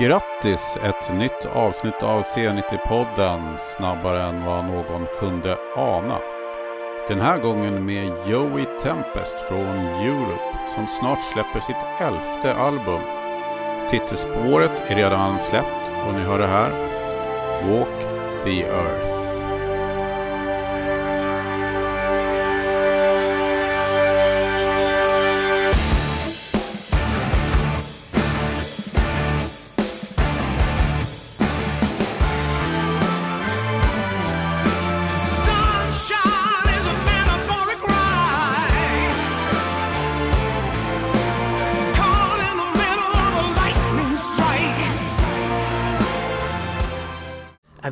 Grattis! Ett nytt avsnitt av C90-podden snabbare än vad någon kunde ana. Den här gången med Joey Tempest från Europe som snart släpper sitt elfte album. Titelspåret är redan släppt och ni hör det här. Walk the Earth.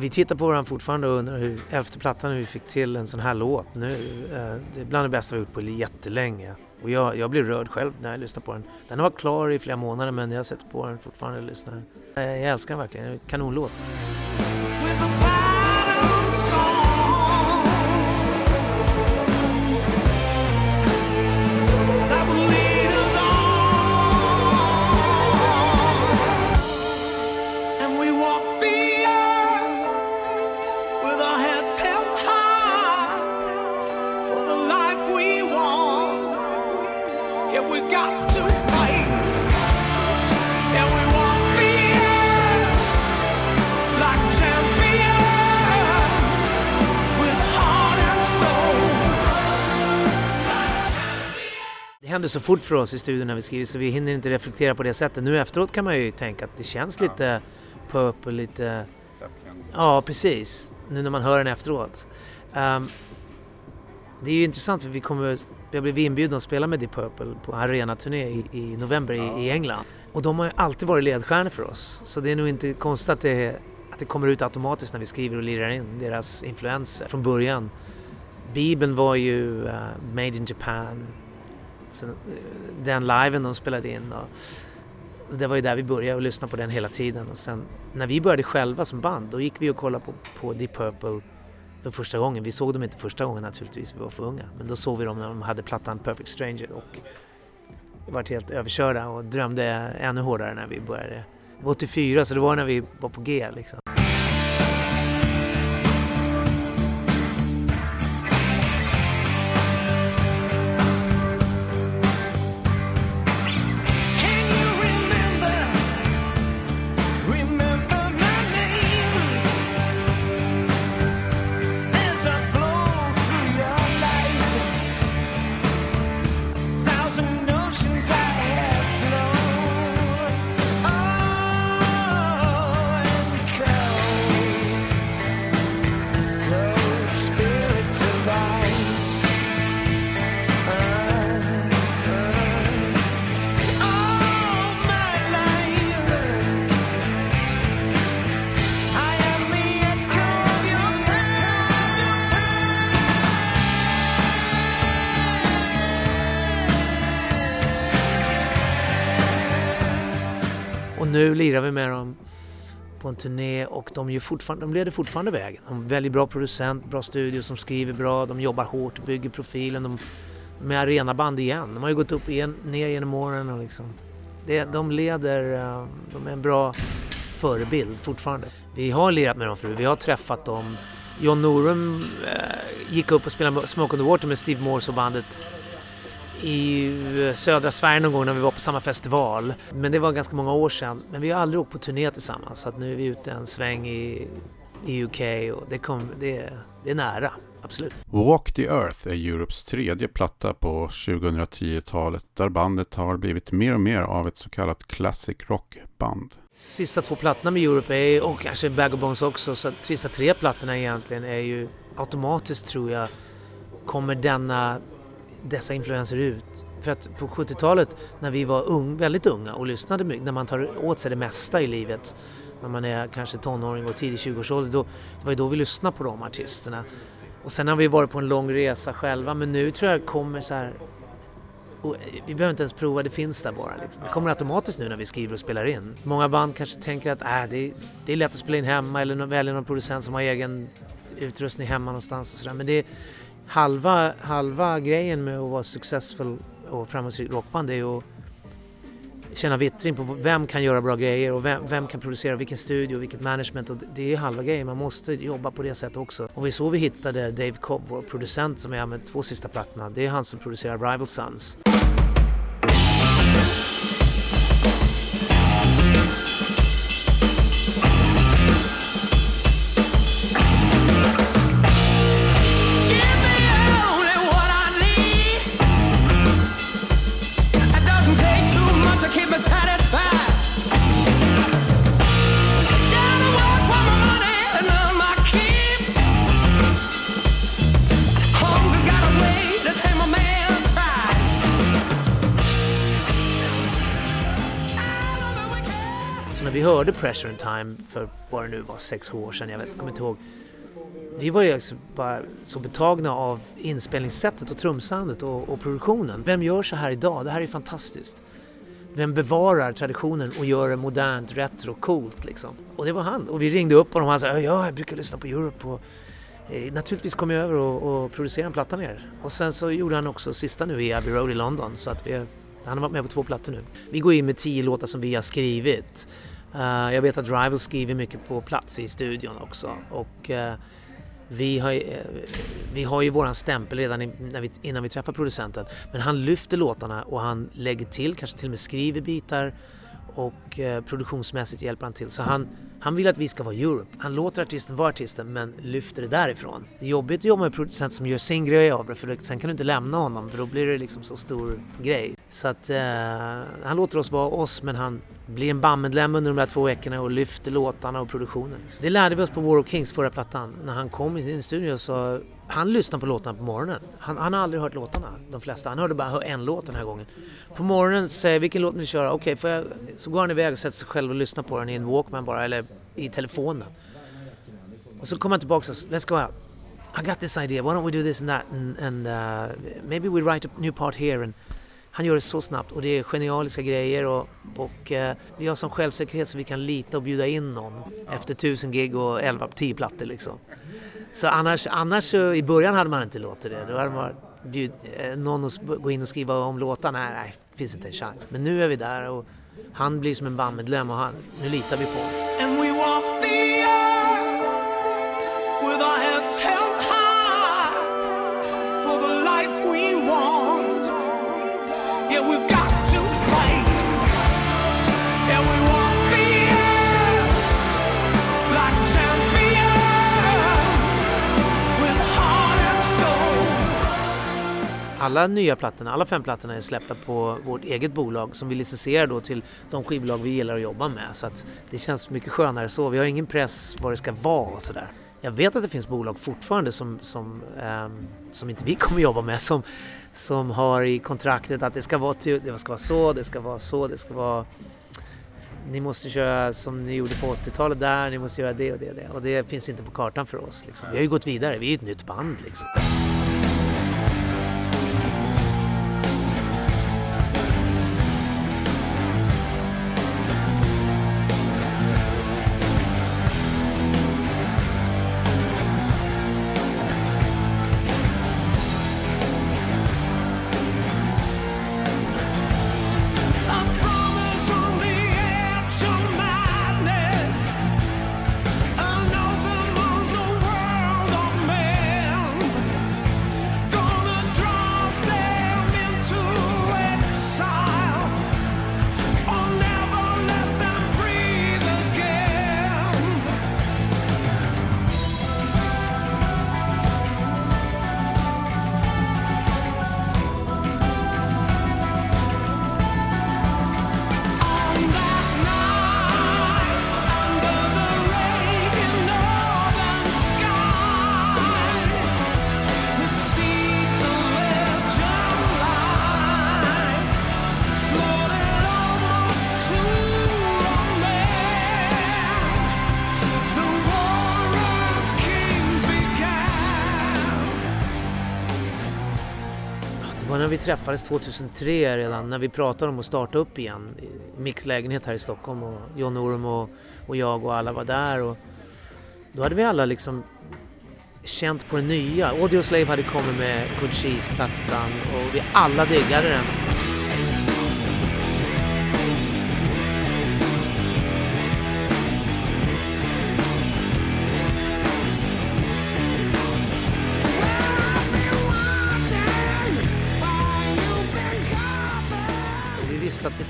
Vi tittar på varandra fortfarande och undrar hur, elfte plattan, hur vi fick till en sån här låt nu. Eh, det är bland det bästa vi gjort på jättelänge. Och jag, jag blir rörd själv när jag lyssnar på den. Den har varit klar i flera månader men jag sätter på den fortfarande och lyssnar. Eh, jag älskar den verkligen, det är en kanonlåt. Det så fort för oss i studion när vi skriver så vi hinner inte reflektera på det sättet. Nu efteråt kan man ju tänka att det känns lite Purple, lite... Ja, precis. Nu när man hör den efteråt. Ehm, det är ju intressant för vi kommer... Vi har blivit inbjudna att spela med Deep Purple på arenaturné i, i november i, i England. Och de har ju alltid varit ledstjärnor för oss. Så det är nog inte konstigt att det, att det kommer ut automatiskt när vi skriver och lirar in deras influenser från början. Bibeln var ju eh, Made in Japan. Eh, den liven de spelade in. Och det var ju där vi började och lyssna på den hela tiden. Och sen när vi började själva som band då gick vi och kollade på, på Deep Purple för första gången. Vi såg dem inte första gången naturligtvis, vi var för unga. Men då såg vi dem när de hade plattan Perfect Stranger och vart var helt överkörda och drömde ännu hårdare när vi började. Det var 84 så det var när vi var på G liksom. Nu lirar vi med dem på en turné och de, gör fortfarande, de leder fortfarande vägen. De väljer bra producent, bra studio som skriver bra, de jobbar hårt, bygger profilen. De, de är arenaband igen. De har ju gått upp igen, ner genom åren och liksom. Det, de leder, eh, de är en bra förebild fortfarande. Vi har lirat med dem förut, vi har träffat dem. John Norum eh, gick upp och spelade Smoke on the Water med Steve Morse och bandet i södra Sverige någon gång när vi var på samma festival. Men det var ganska många år sedan. Men vi har aldrig åkt på turné tillsammans så att nu är vi ute en sväng i, i UK och det, kom, det, det är nära, absolut. Walk the Earth är Europes tredje platta på 2010-talet där bandet har blivit mer och mer av ett så kallat classic rock-band. Sista två plattorna med Europe är, och kanske Bag of Bones också, så sista tre plattorna egentligen är ju automatiskt tror jag kommer denna, dessa influenser ut. För att på 70-talet när vi var ung, väldigt unga och lyssnade mycket, när man tar åt sig det mesta i livet, när man är kanske tonåring och tidig 20-årsålder, då, det var ju då vi lyssnade på de artisterna. Och sen har vi varit på en lång resa själva, men nu tror jag det kommer så här och eh, vi behöver inte ens prova, det finns där bara. Liksom. Det kommer automatiskt nu när vi skriver och spelar in. Många band kanske tänker att äh, det, är, det är lätt att spela in hemma eller välja någon producent som har egen utrustning hemma någonstans och sådär. Men det är halva, halva grejen med att vara successful och framgångsrikt rockband är ju att känna vittring på vem kan göra bra grejer och vem, vem kan producera vilken studio, vilket management och det är halva grejen. Man måste jobba på det sättet också. Och vi så vi hittade Dave Cobb, vår producent som är med två sista plattorna. Det är han som producerar Rival Sons. Körde hörde Pressure and Time för vad det nu var, sex år sedan, jag vet, kommer inte ihåg. Vi var ju också bara så betagna av inspelningssättet och trumsoundet och, och produktionen. Vem gör så här idag? Det här är fantastiskt. Vem bevarar traditionen och gör det modernt, retro, coolt liksom? Och det var han. Och vi ringde upp honom och han sa ja, jag brukar lyssna på Europe och eh, naturligtvis kom jag över och, och producerade en platta med er. Och sen så gjorde han också sista nu i Abbey Road i London så att vi, han har varit med på två plattor nu. Vi går in med tio låtar som vi har skrivit. Eh, jag vet att Rival skriver mycket på plats i studion också och eh, vi har, eh, vi har ju våran stämpel redan när vi, innan vi träffar producenten. Men han lyfter låtarna och han lägger till, kanske till och med skriver bitar och produktionsmässigt hjälper han till. Så han, han vill att vi ska vara Europe. Han låter artisten vara artisten men lyfter det därifrån. Det är jobbigt att jobba med en producent som gör sin grej av det för sen kan du inte lämna honom för då blir det liksom så stor grej. Så att eh, han låter oss vara oss men han blir en bandmedlem under de där två veckorna och lyfter låtarna och produktionen. Liksom. Det lärde vi oss på War of Kings förra plattan. När han kom i sin studio så han lyssnade på låtarna på morgonen. Han, han har aldrig hört låtarna, de flesta. Han hörde bara en låt den här gången. På morgonen säger vilken låt vill köra? Okej, okay, så går han iväg och sätter sig själv och lyssnar på den i en Walkman bara, eller i telefonen. Och så kommer han tillbaka och säger, let's go out. I got this idea, why don't we do this and that and, and uh, maybe we write a new part here. And han gör det så snabbt och det är genialiska grejer och, och eh, vi har sån självsäkerhet så vi kan lita och bjuda in någon efter tusen gig och 11, 10 plattor liksom. Så annars, annars så, i början hade man inte låtit det. Då hade man bjud, eh, någon att gå in och skriva om låtarna. Nej, nej, finns inte en chans. Men nu är vi där och han blir som en bandmedlem och han, nu litar vi på honom. Alla nya plattorna, alla fem plattorna är släppta på vårt eget bolag som vi licensierar då till de skivbolag vi gillar att jobba med. Så att det känns mycket skönare så. Vi har ingen press vad det ska vara och sådär. Jag vet att det finns bolag fortfarande som, som, ehm, som inte vi kommer jobba med som, som har i kontraktet att det ska vara, till, det ska vara så, det ska vara så, det ska vara ni måste köra som ni gjorde på 80-talet där, ni måste göra det och det och det. Och det finns inte på kartan för oss. Liksom. Vi har ju gått vidare, vi är ju ett nytt band liksom. Träffades 2003 redan, när vi pratade om att starta upp igen. Mix Lägenhet här i Stockholm och John Orm och, och jag och alla var där. Och då hade vi alla liksom känt på det nya. Audio Slave hade kommit med Good Cheese-plattan och vi alla diggade den.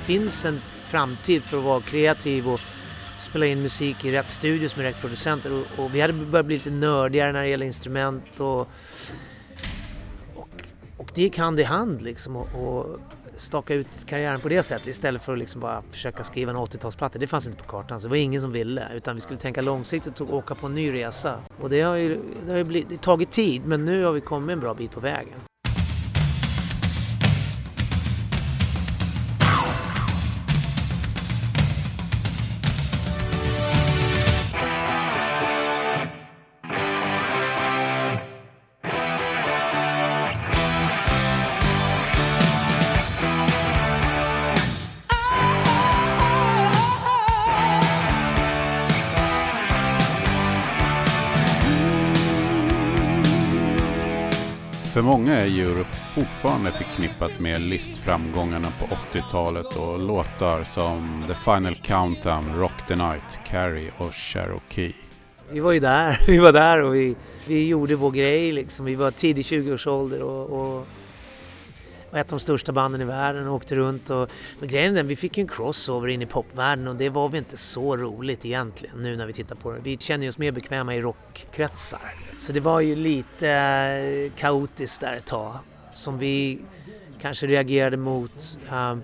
Finns en framtid för att vara kreativ och spela in musik i rätt studios med rätt producenter och, och vi hade börjat bli lite nördigare när det gäller instrument och, och, och det gick hand i hand liksom och, och staka ut karriären på det sättet istället för att liksom bara försöka skriva en 80-talsplatta. Det fanns inte på kartan, så det var ingen som ville. Utan vi skulle tänka långsiktigt och åka på en ny resa. Och det har ju, det har ju blivit, det har tagit tid, men nu har vi kommit en bra bit på vägen. Är Europe fortfarande förknippat med listframgångarna på 80-talet och låtar som The Final Countdown, Rock the Night, Carrie och Cherokee. Vi var ju där, vi var där och vi, vi gjorde vår grej liksom. Vi var tidig 20-årsålder och, och ett av de största banden i världen och åkte runt. Och, men grejen är den, vi fick ju en crossover in i popvärlden och det var väl inte så roligt egentligen nu när vi tittar på det. Vi känner oss mer bekväma i rockkretsar. Så det var ju lite eh, kaotiskt där ett tag som vi kanske reagerade mot. Eh,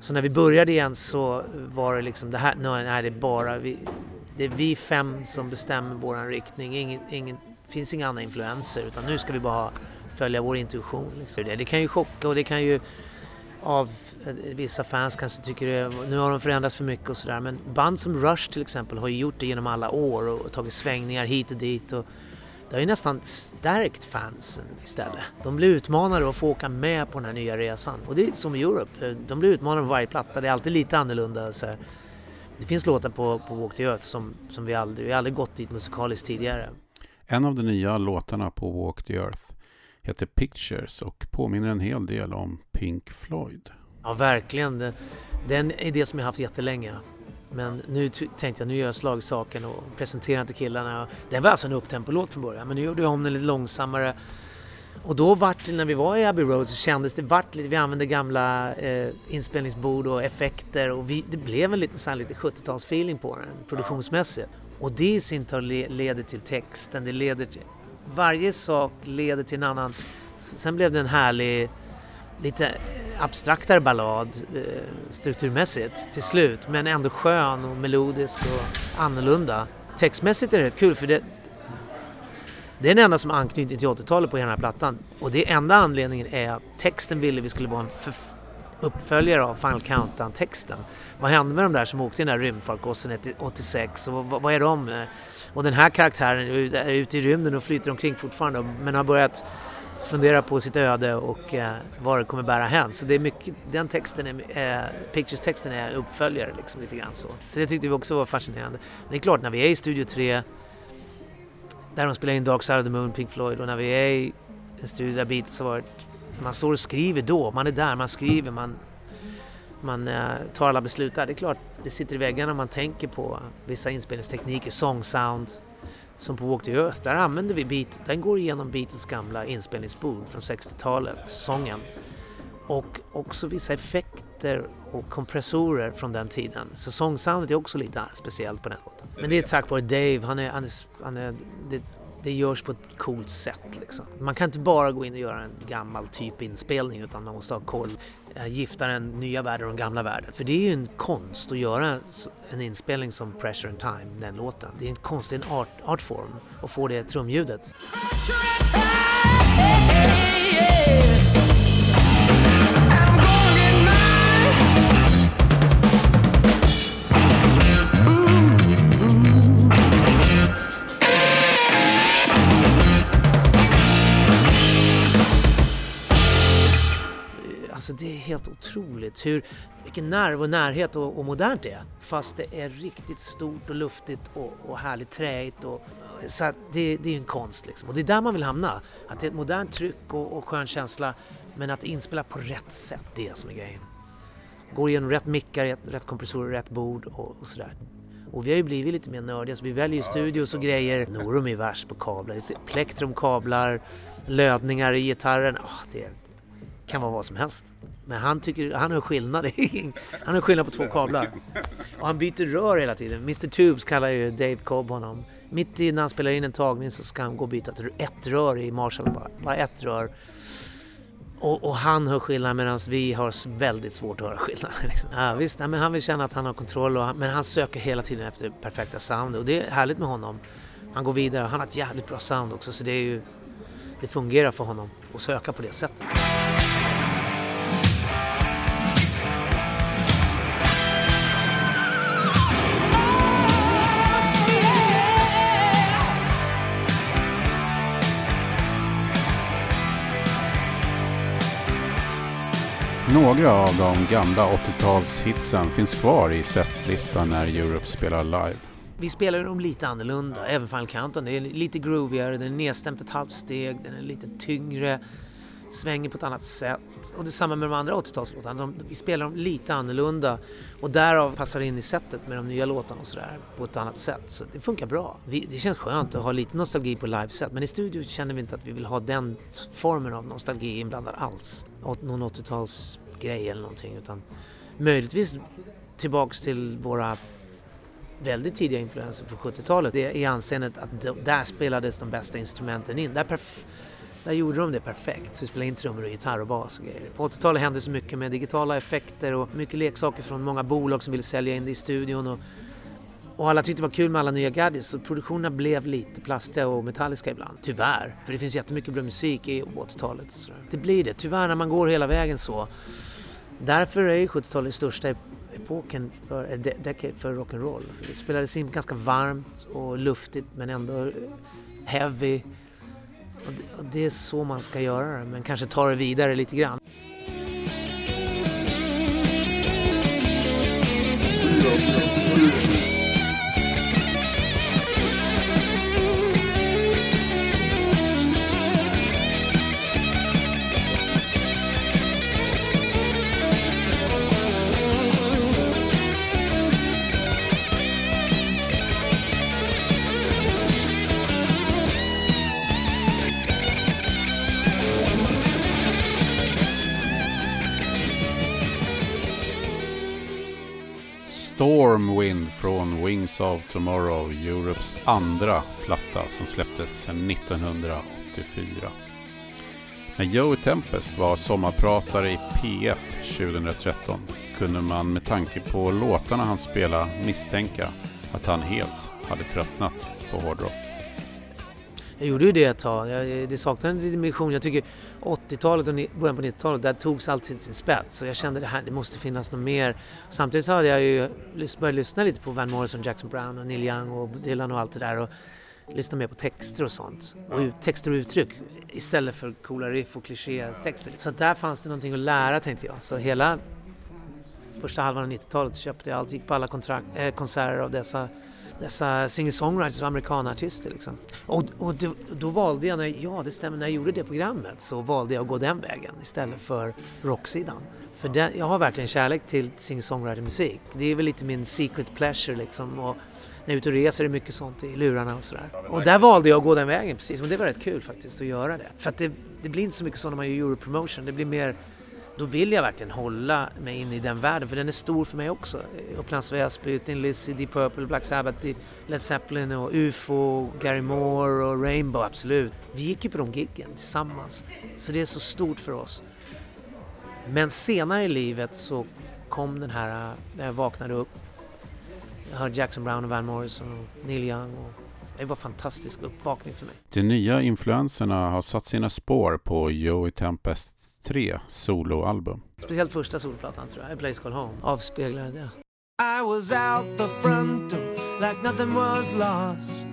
så när vi började igen så var det liksom det här, nej, det är bara vi, det är vi fem som bestämmer våran riktning. Ingen, ingen, finns inga andra influenser utan nu ska vi bara följa vår intuition. Liksom. Det, kan ju chocka och det kan ju av eh, vissa fans kanske tycker det, nu har de förändrats för mycket och sådär men band som Rush till exempel har ju gjort det genom alla år och tagit svängningar hit och dit och det har ju nästan stärkt fansen istället. De blir utmanade att få åka med på den här nya resan och det är som i Europe, de blir utmanade på varje platta, det är alltid lite annorlunda. Så här. Det finns låtar på, på Walk the Earth som, som vi aldrig, vi har aldrig gått dit musikaliskt tidigare. En av de nya låtarna på Walk the Earth heter Pictures och påminner en hel del om Pink Floyd. Ja, verkligen. Det, är en idé som jag haft jättelänge. Men nu tänkte jag, nu gör jag slag i saken och presenterar inte killarna. Den var alltså en upptempolåt från början, men nu gjorde jag om den lite långsammare. Och då vart det, när vi var i Abbey Road så kändes det, vart lite, vi använde gamla eh, inspelningsbord och effekter och vi, det blev en liten så här, lite 70-talsfeeling på den produktionsmässigt. Och det i sin tur leder till texten, det leder till, varje sak leder till en annan. Sen blev det en härlig, lite abstraktare ballad eh, strukturmässigt till slut, men ändå skön och melodisk och annorlunda. Textmässigt är det rätt kul för det, det är den enda som har anknytning till 80-talet på hela den här plattan. Och det enda anledningen är att texten ville vi skulle vara en uppföljare av Final Countdown-texten. Vad hände med de där som åkte i den där rymdfarkosten 86 och vad, vad är de? Och den här karaktären är ute i rymden och flyter omkring fortfarande men har börjat fundera på sitt öde och eh, vad det kommer bära hän. Så det är mycket, den texten, är, eh, Pictures-texten är uppföljare liksom lite grann så. Så det tyckte vi också var fascinerande. Men det är klart, när vi är i Studio 3 där de spelar in Dark Side of the Moon, Pink Floyd och när vi är i en studio där Beatles har varit, man står och skriver då, man är där, man skriver, man, man eh, tar alla beslut där. Det är klart, det sitter i väggarna man tänker på vissa inspelningstekniker, songsound. som på Walk the Earth, där använder vi beat, den går igenom Beatles gamla inspelningsbord från 60-talet, sången. Och också vissa effekter och kompressorer från den tiden. Så sångsoundet är också lite speciellt på den låten. Men det är tack vare Dave, han är, han är, han är det, det görs på ett coolt sätt liksom. Man kan inte bara gå in och göra en gammal typ inspelning utan man måste ha koll. Eh, gifta den nya världen och den gamla världen. För det är ju en konst att göra en inspelning som Pressure and Time, den låten. Det är en konst, det är en art, artform att få det trumljudet. Alltså det är helt otroligt hur, vilken nerv och närhet och, och modernt det är. Fast det är riktigt stort och luftigt och, och härligt träigt. Och, så det, det är en konst liksom. Och det är där man vill hamna. Att det är ett modernt tryck och, och skön känsla men att inspela på rätt sätt, det är som är grejen. Går igenom rätt mickar, rätt, rätt kompressorer, rätt bord och, och sådär. Och vi har ju blivit lite mer nördiga så vi väljer studios och grejer. Norum är värst på kablar, plektrumkablar, lödningar i gitarren. Oh, det är kan vara vad som helst. Men han tycker, han hör skillnad. han hör skillnad på två kablar. Och han byter rör hela tiden. Mr Tubes kallar ju Dave Cobb honom. Mitt i när han spelar in en tagning så ska han gå och byta till ett rör i Marshall. Bara, bara ett rör. Och, och, han hör skillnad medan vi har väldigt svårt att höra skillnad. Liksom. Ja, visst, ja, men han vill känna att han har kontroll, och han, men han söker hela tiden efter perfekta sound och det är härligt med honom. Han går vidare, han har ett jävligt bra sound också så det, är ju, det fungerar för honom att söka på det sättet. Några av de gamla 80-talshitsen finns kvar i setlistan när Europe spelar live. Vi spelar dem lite annorlunda, även Final Countdown. Det är lite groovigare, den är nedstämt ett halvt steg, den är lite tyngre, svänger på ett annat sätt. Och detsamma med de andra 80-talslåtarna. Vi spelar dem lite annorlunda och därav passar in i sättet med de nya låtarna och sådär på ett annat sätt. Så det funkar bra. Vi, det känns skönt att ha lite nostalgi på liveset men i studio känner vi inte att vi vill ha den formen av nostalgi inblandad alls. Någon 80-tals grej eller någonting utan möjligtvis tillbaks till våra väldigt tidiga influenser på 70-talet. Det är i anseendet att där spelades de bästa instrumenten in. Där, där gjorde de det perfekt. Vi spelade in trummor och gitarr och bas och grejer. På 80-talet hände så mycket med digitala effekter och mycket leksaker från många bolag som ville sälja in det i studion. Och, och alla tyckte det var kul med alla nya gadgets så produktionerna blev lite plastiga och metalliska ibland. Tyvärr. För det finns jättemycket bra musik i 80-talet. Det blir det. Tyvärr när man går hela vägen så Därför är 70-talet största epoken för, eh, för rock'n'roll. Det spelades in ganska varmt och luftigt men ändå eh, heavy. Och det, och det är så man ska göra det, men kanske ta det vidare lite grann. Mm. Från Wings of Tomorrow, Europes andra platta som släpptes 1984. När Joey Tempest var sommarpratare i P1 2013 kunde man med tanke på låtarna han spelade misstänka att han helt hade tröttnat på hårdrock. Jag gjorde ju det ett tag. Jag, det saknades en dimension. Jag tycker 80-talet och början på 90-talet, där togs alltid sin spets. Så jag kände det här, det måste finnas något mer. Samtidigt så hade jag ju börjat lyssna lite på Van Morrison, Jackson Brown och Neil Young och Dylan och allt det där. Och lyssna mer på texter och sånt. Och texter och uttryck istället för coola riff och klichétexter. Så där fanns det någonting att lära tänkte jag. Så hela första halvan av 90-talet köpte jag allt, gick på alla kontrakt, äh, konserter av dessa dessa singer-songwriters och amerikanartister. Liksom. Och, och då, då, valde jag, när, ja det stämmer, när jag gjorde det programmet så valde jag att gå den vägen istället för rocksidan. För den, jag har verkligen kärlek till singer-songwriter-musik. Det är väl lite min secret pleasure liksom. Och när jag är ute och reser är det mycket sånt i lurarna och sådär. Och där valde jag att gå den vägen precis, och det var rätt kul faktiskt att göra det. För att det, det blir inte så mycket så när man gör Europromotion, det blir mer då vill jag verkligen hålla mig in i den världen för den är stor för mig också. Upplands Väsby, Thin Lizzy, Deep Purple, Black Sabbath, Led Zeppelin och UFO, Gary Moore och Rainbow, absolut. Vi gick ju på de giggen tillsammans. Så det är så stort för oss. Men senare i livet så kom den här, när jag vaknade upp. Jag hörde Jackson Brown och Van Morrison och Neil Young. Och det var en fantastisk uppvakning för mig. De nya influenserna har satt sina spår på Joey Tempest tre soloalbum. Speciellt första soloplattan tror jag, A Place Called Home, avspeglar det. I was out the front door like nothing was lost.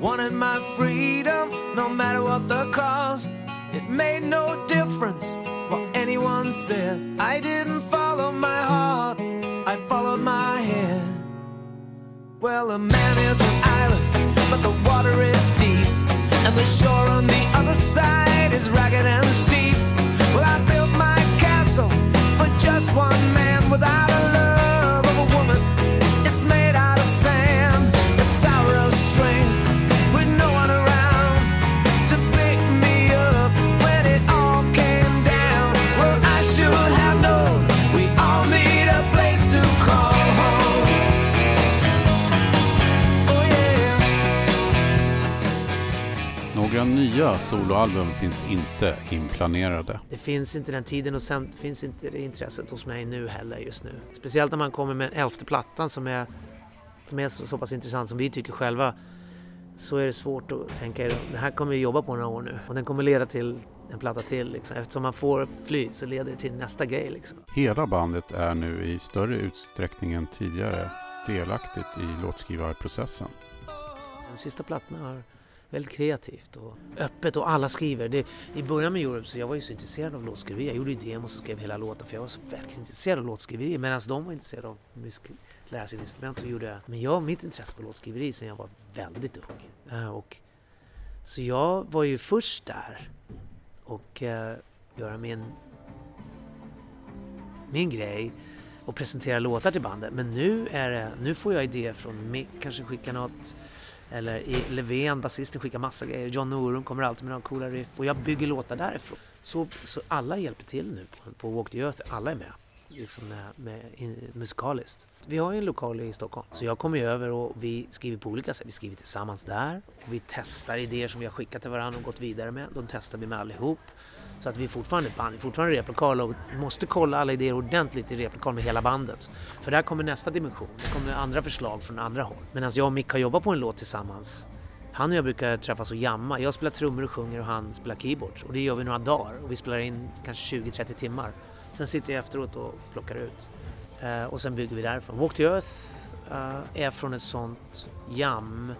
Wanted my freedom no matter what the cost. It made no difference what anyone said. I didn't follow my heart, I followed my head. Well, a man is an island, but the water is deep. And the shore on the other side is ragged and steep well, I built my castle for just one man without a love soloalbum finns inte inplanerade. Det finns inte den tiden och sen finns inte det intresset hos mig nu heller just nu. Speciellt när man kommer med elfte plattan som är, som är så, så pass intressant som vi tycker själva så är det svårt att tänka det här kommer vi jobba på några år nu och den kommer leda till en platta till. Liksom. Eftersom man får flyt så leder det till nästa grej. Liksom. Hela bandet är nu i större utsträckning än tidigare delaktigt i låtskrivarprocessen. De sista plattorna har väldigt kreativt och öppet och alla skriver. Det, I början med Europe så jag var ju så intresserad av låtskriveri. Jag gjorde ju demos och skrev hela låten för jag var så verkligen intresserad av låtskriveri medan de var intresserade av musik, lära sig instrument och gjorde Men jag mitt intresse för låtskriveri sedan jag var väldigt ung. Eh, och, så jag var ju först där och uh, göra min, min grej och presentera låtar till bandet. Men nu, är det, nu får jag idéer från Mick, kanske skicka något eller Levén, basisten, skickar massa grejer. John Norum kommer alltid med några coola riff och jag bygger låtar därifrån. Så, så alla hjälper till nu på, på Walk the Earth, alla är med. Liksom med, med in, musikaliskt. Vi har ju en lokal i Stockholm så jag kommer ju över och vi skriver på olika sätt. Vi skriver tillsammans där och vi testar idéer som vi har skickat till varandra och gått vidare med. De testar vi med allihop. Så att vi är fortfarande ett band, vi är fortfarande replokal och måste kolla alla idéer ordentligt i replokal med hela bandet. För där kommer nästa dimension, det kommer andra förslag från andra håll. Medan jag och Mick har jobbat på en låt tillsammans han och jag brukar träffas och jamma. Jag spelar trummor och sjunger och han spelar keyboards. Och det gör vi några dagar och vi spelar in kanske 20-30 timmar. Sen sitter jag efteråt och plockar ut. Eh, och sen bygger vi därifrån. Walk to Earth eh, är från ett sånt jam,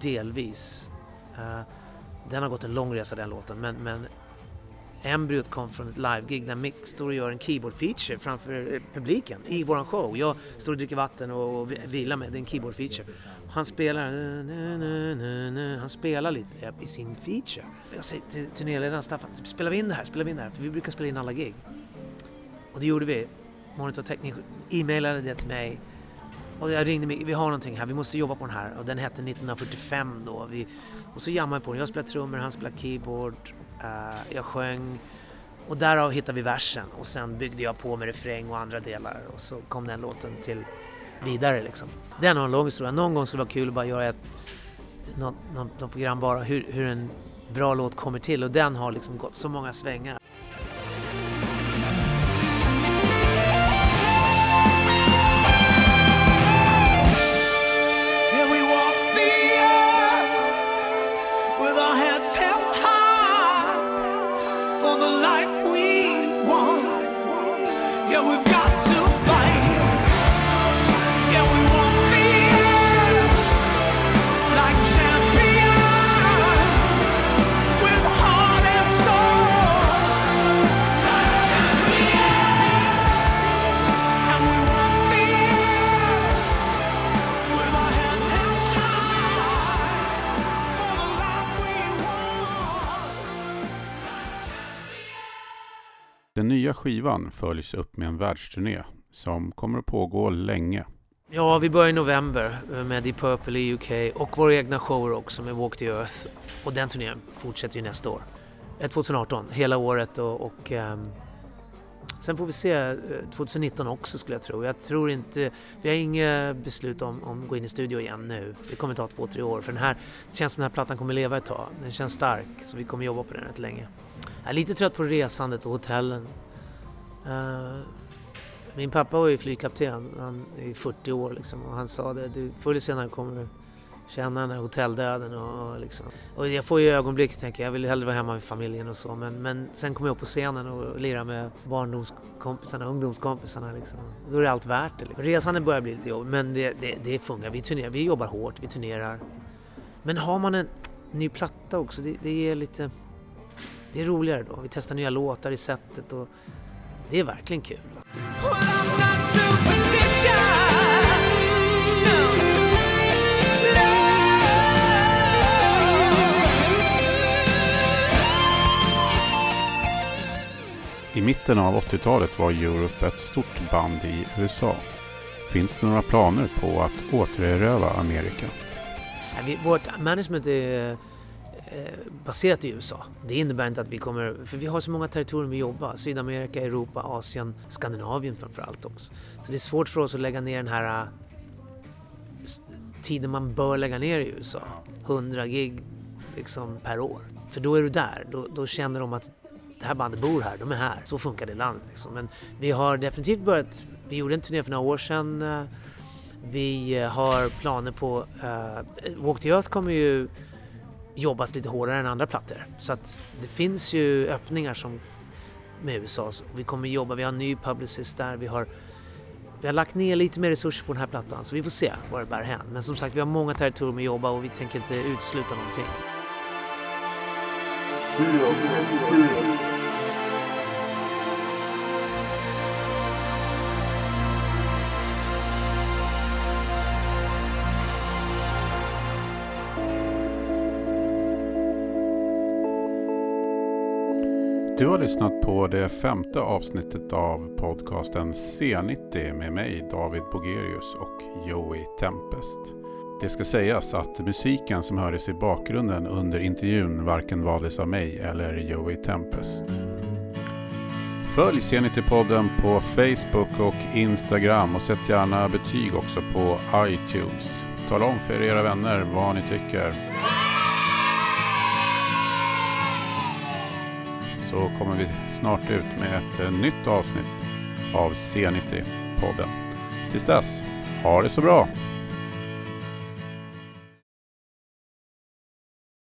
delvis. Eh, den har gått en lång resa den låten men, men embryot kom från ett live-gig där Mick står och gör en keyboard-feature framför publiken i våran show. Jag står och dricker vatten och vilar med, det är en keyboard-feature. Han spelar, han spelar lite i sin feature. Jag säger till turnéledaren Staffan, spelar vi in det här? Spelar vi in det här? För vi brukar spela in alla gig. Och det gjorde vi. Monitor Technic e-mailade det till mig. Och jag ringde mig, vi har någonting här, vi måste jobba på den här. Och den hette 1945 då. Vi, och så jammade vi på den. Jag spelade trummor, han spelade keyboard. Uh, jag sjöng och därav hittade vi versen och sen byggde jag på med refräng och andra delar och så kom den låten till vidare liksom. Den har en lång historia. Någon gång skulle det vara kul att bara göra ett något, något, något program bara hur, hur en bra låt kommer till och den har liksom gått så många svängar. Nya skivan följs upp med en världsturné som kommer att pågå länge. Ja, vi börjar i november eh, med Deep Purple i UK och våra egna shower också med Walk the Earth. Och den turnén fortsätter ju nästa år. Eh, 2018, hela året och, och um, sen får vi se eh, 2019 också skulle jag tro. Jag tror inte, vi har inget beslut om, om att gå in i studio igen nu. Det kommer ta två, tre år för den här, det känns som den här plattan kommer leva ett tag. Den känns stark så vi kommer jobba på den rätt länge. Jag är lite trött på resandet och hotellen. Uh, min pappa var ju flygkapten han i 40 år liksom, och han sa det, du förr eller senare kommer du känna den här hotelldöden och, och, liksom. och jag får ju ögonblick tänker jag, jag vill hellre vara hemma med familjen och så men, men sen kommer jag upp på scenen och lirar med barndomskompisarna, ungdomskompisarna liksom. Då är det allt värt det. Liksom. Resandet börjar bli lite jobb, men det, det, det funkar, vi turnerar, vi jobbar hårt, vi turnerar. Men har man en ny platta också, det, det ger lite det är roligare då. Vi testar nya låtar i sättet och det är verkligen kul. I mitten av 80-talet var Europe ett stort band i USA. Finns det några planer på att återerövra Amerika? vårt management är Eh, baserat i USA. Det innebär inte att vi kommer, för vi har så många territorier vi jobbar. Sydamerika, Europa, Asien, Skandinavien framförallt också. Så det är svårt för oss att lägga ner den här eh, tiden man bör lägga ner i USA. 100 gig liksom per år. För då är du där. Då, då känner de att det här bandet bor här, de är här. Så funkar det i landet. Liksom. Men vi har definitivt börjat, vi gjorde en turné för några år sedan. Eh, vi har planer på, uh, Walk the Earth kommer ju jobbas lite hårdare än andra plattor. Så att det finns ju öppningar som med USA. Så Vi kommer jobba, vi har en ny publicist där, vi har vi har lagt ner lite mer resurser på den här plattan så vi får se var det bär hän. Men som sagt, vi har många territorium att jobba och vi tänker inte utesluta någonting. Du har lyssnat på det femte avsnittet av podcasten C90 med mig David Bogerius och Joey Tempest. Det ska sägas att musiken som hördes i bakgrunden under intervjun varken valdes av mig eller Joey Tempest. Följ C90-podden på Facebook och Instagram och sätt gärna betyg också på iTunes. Tala om för era vänner vad ni tycker. Så kommer vi snart ut med ett eh, nytt avsnitt av C90-podden. Tills dess, ha det så bra!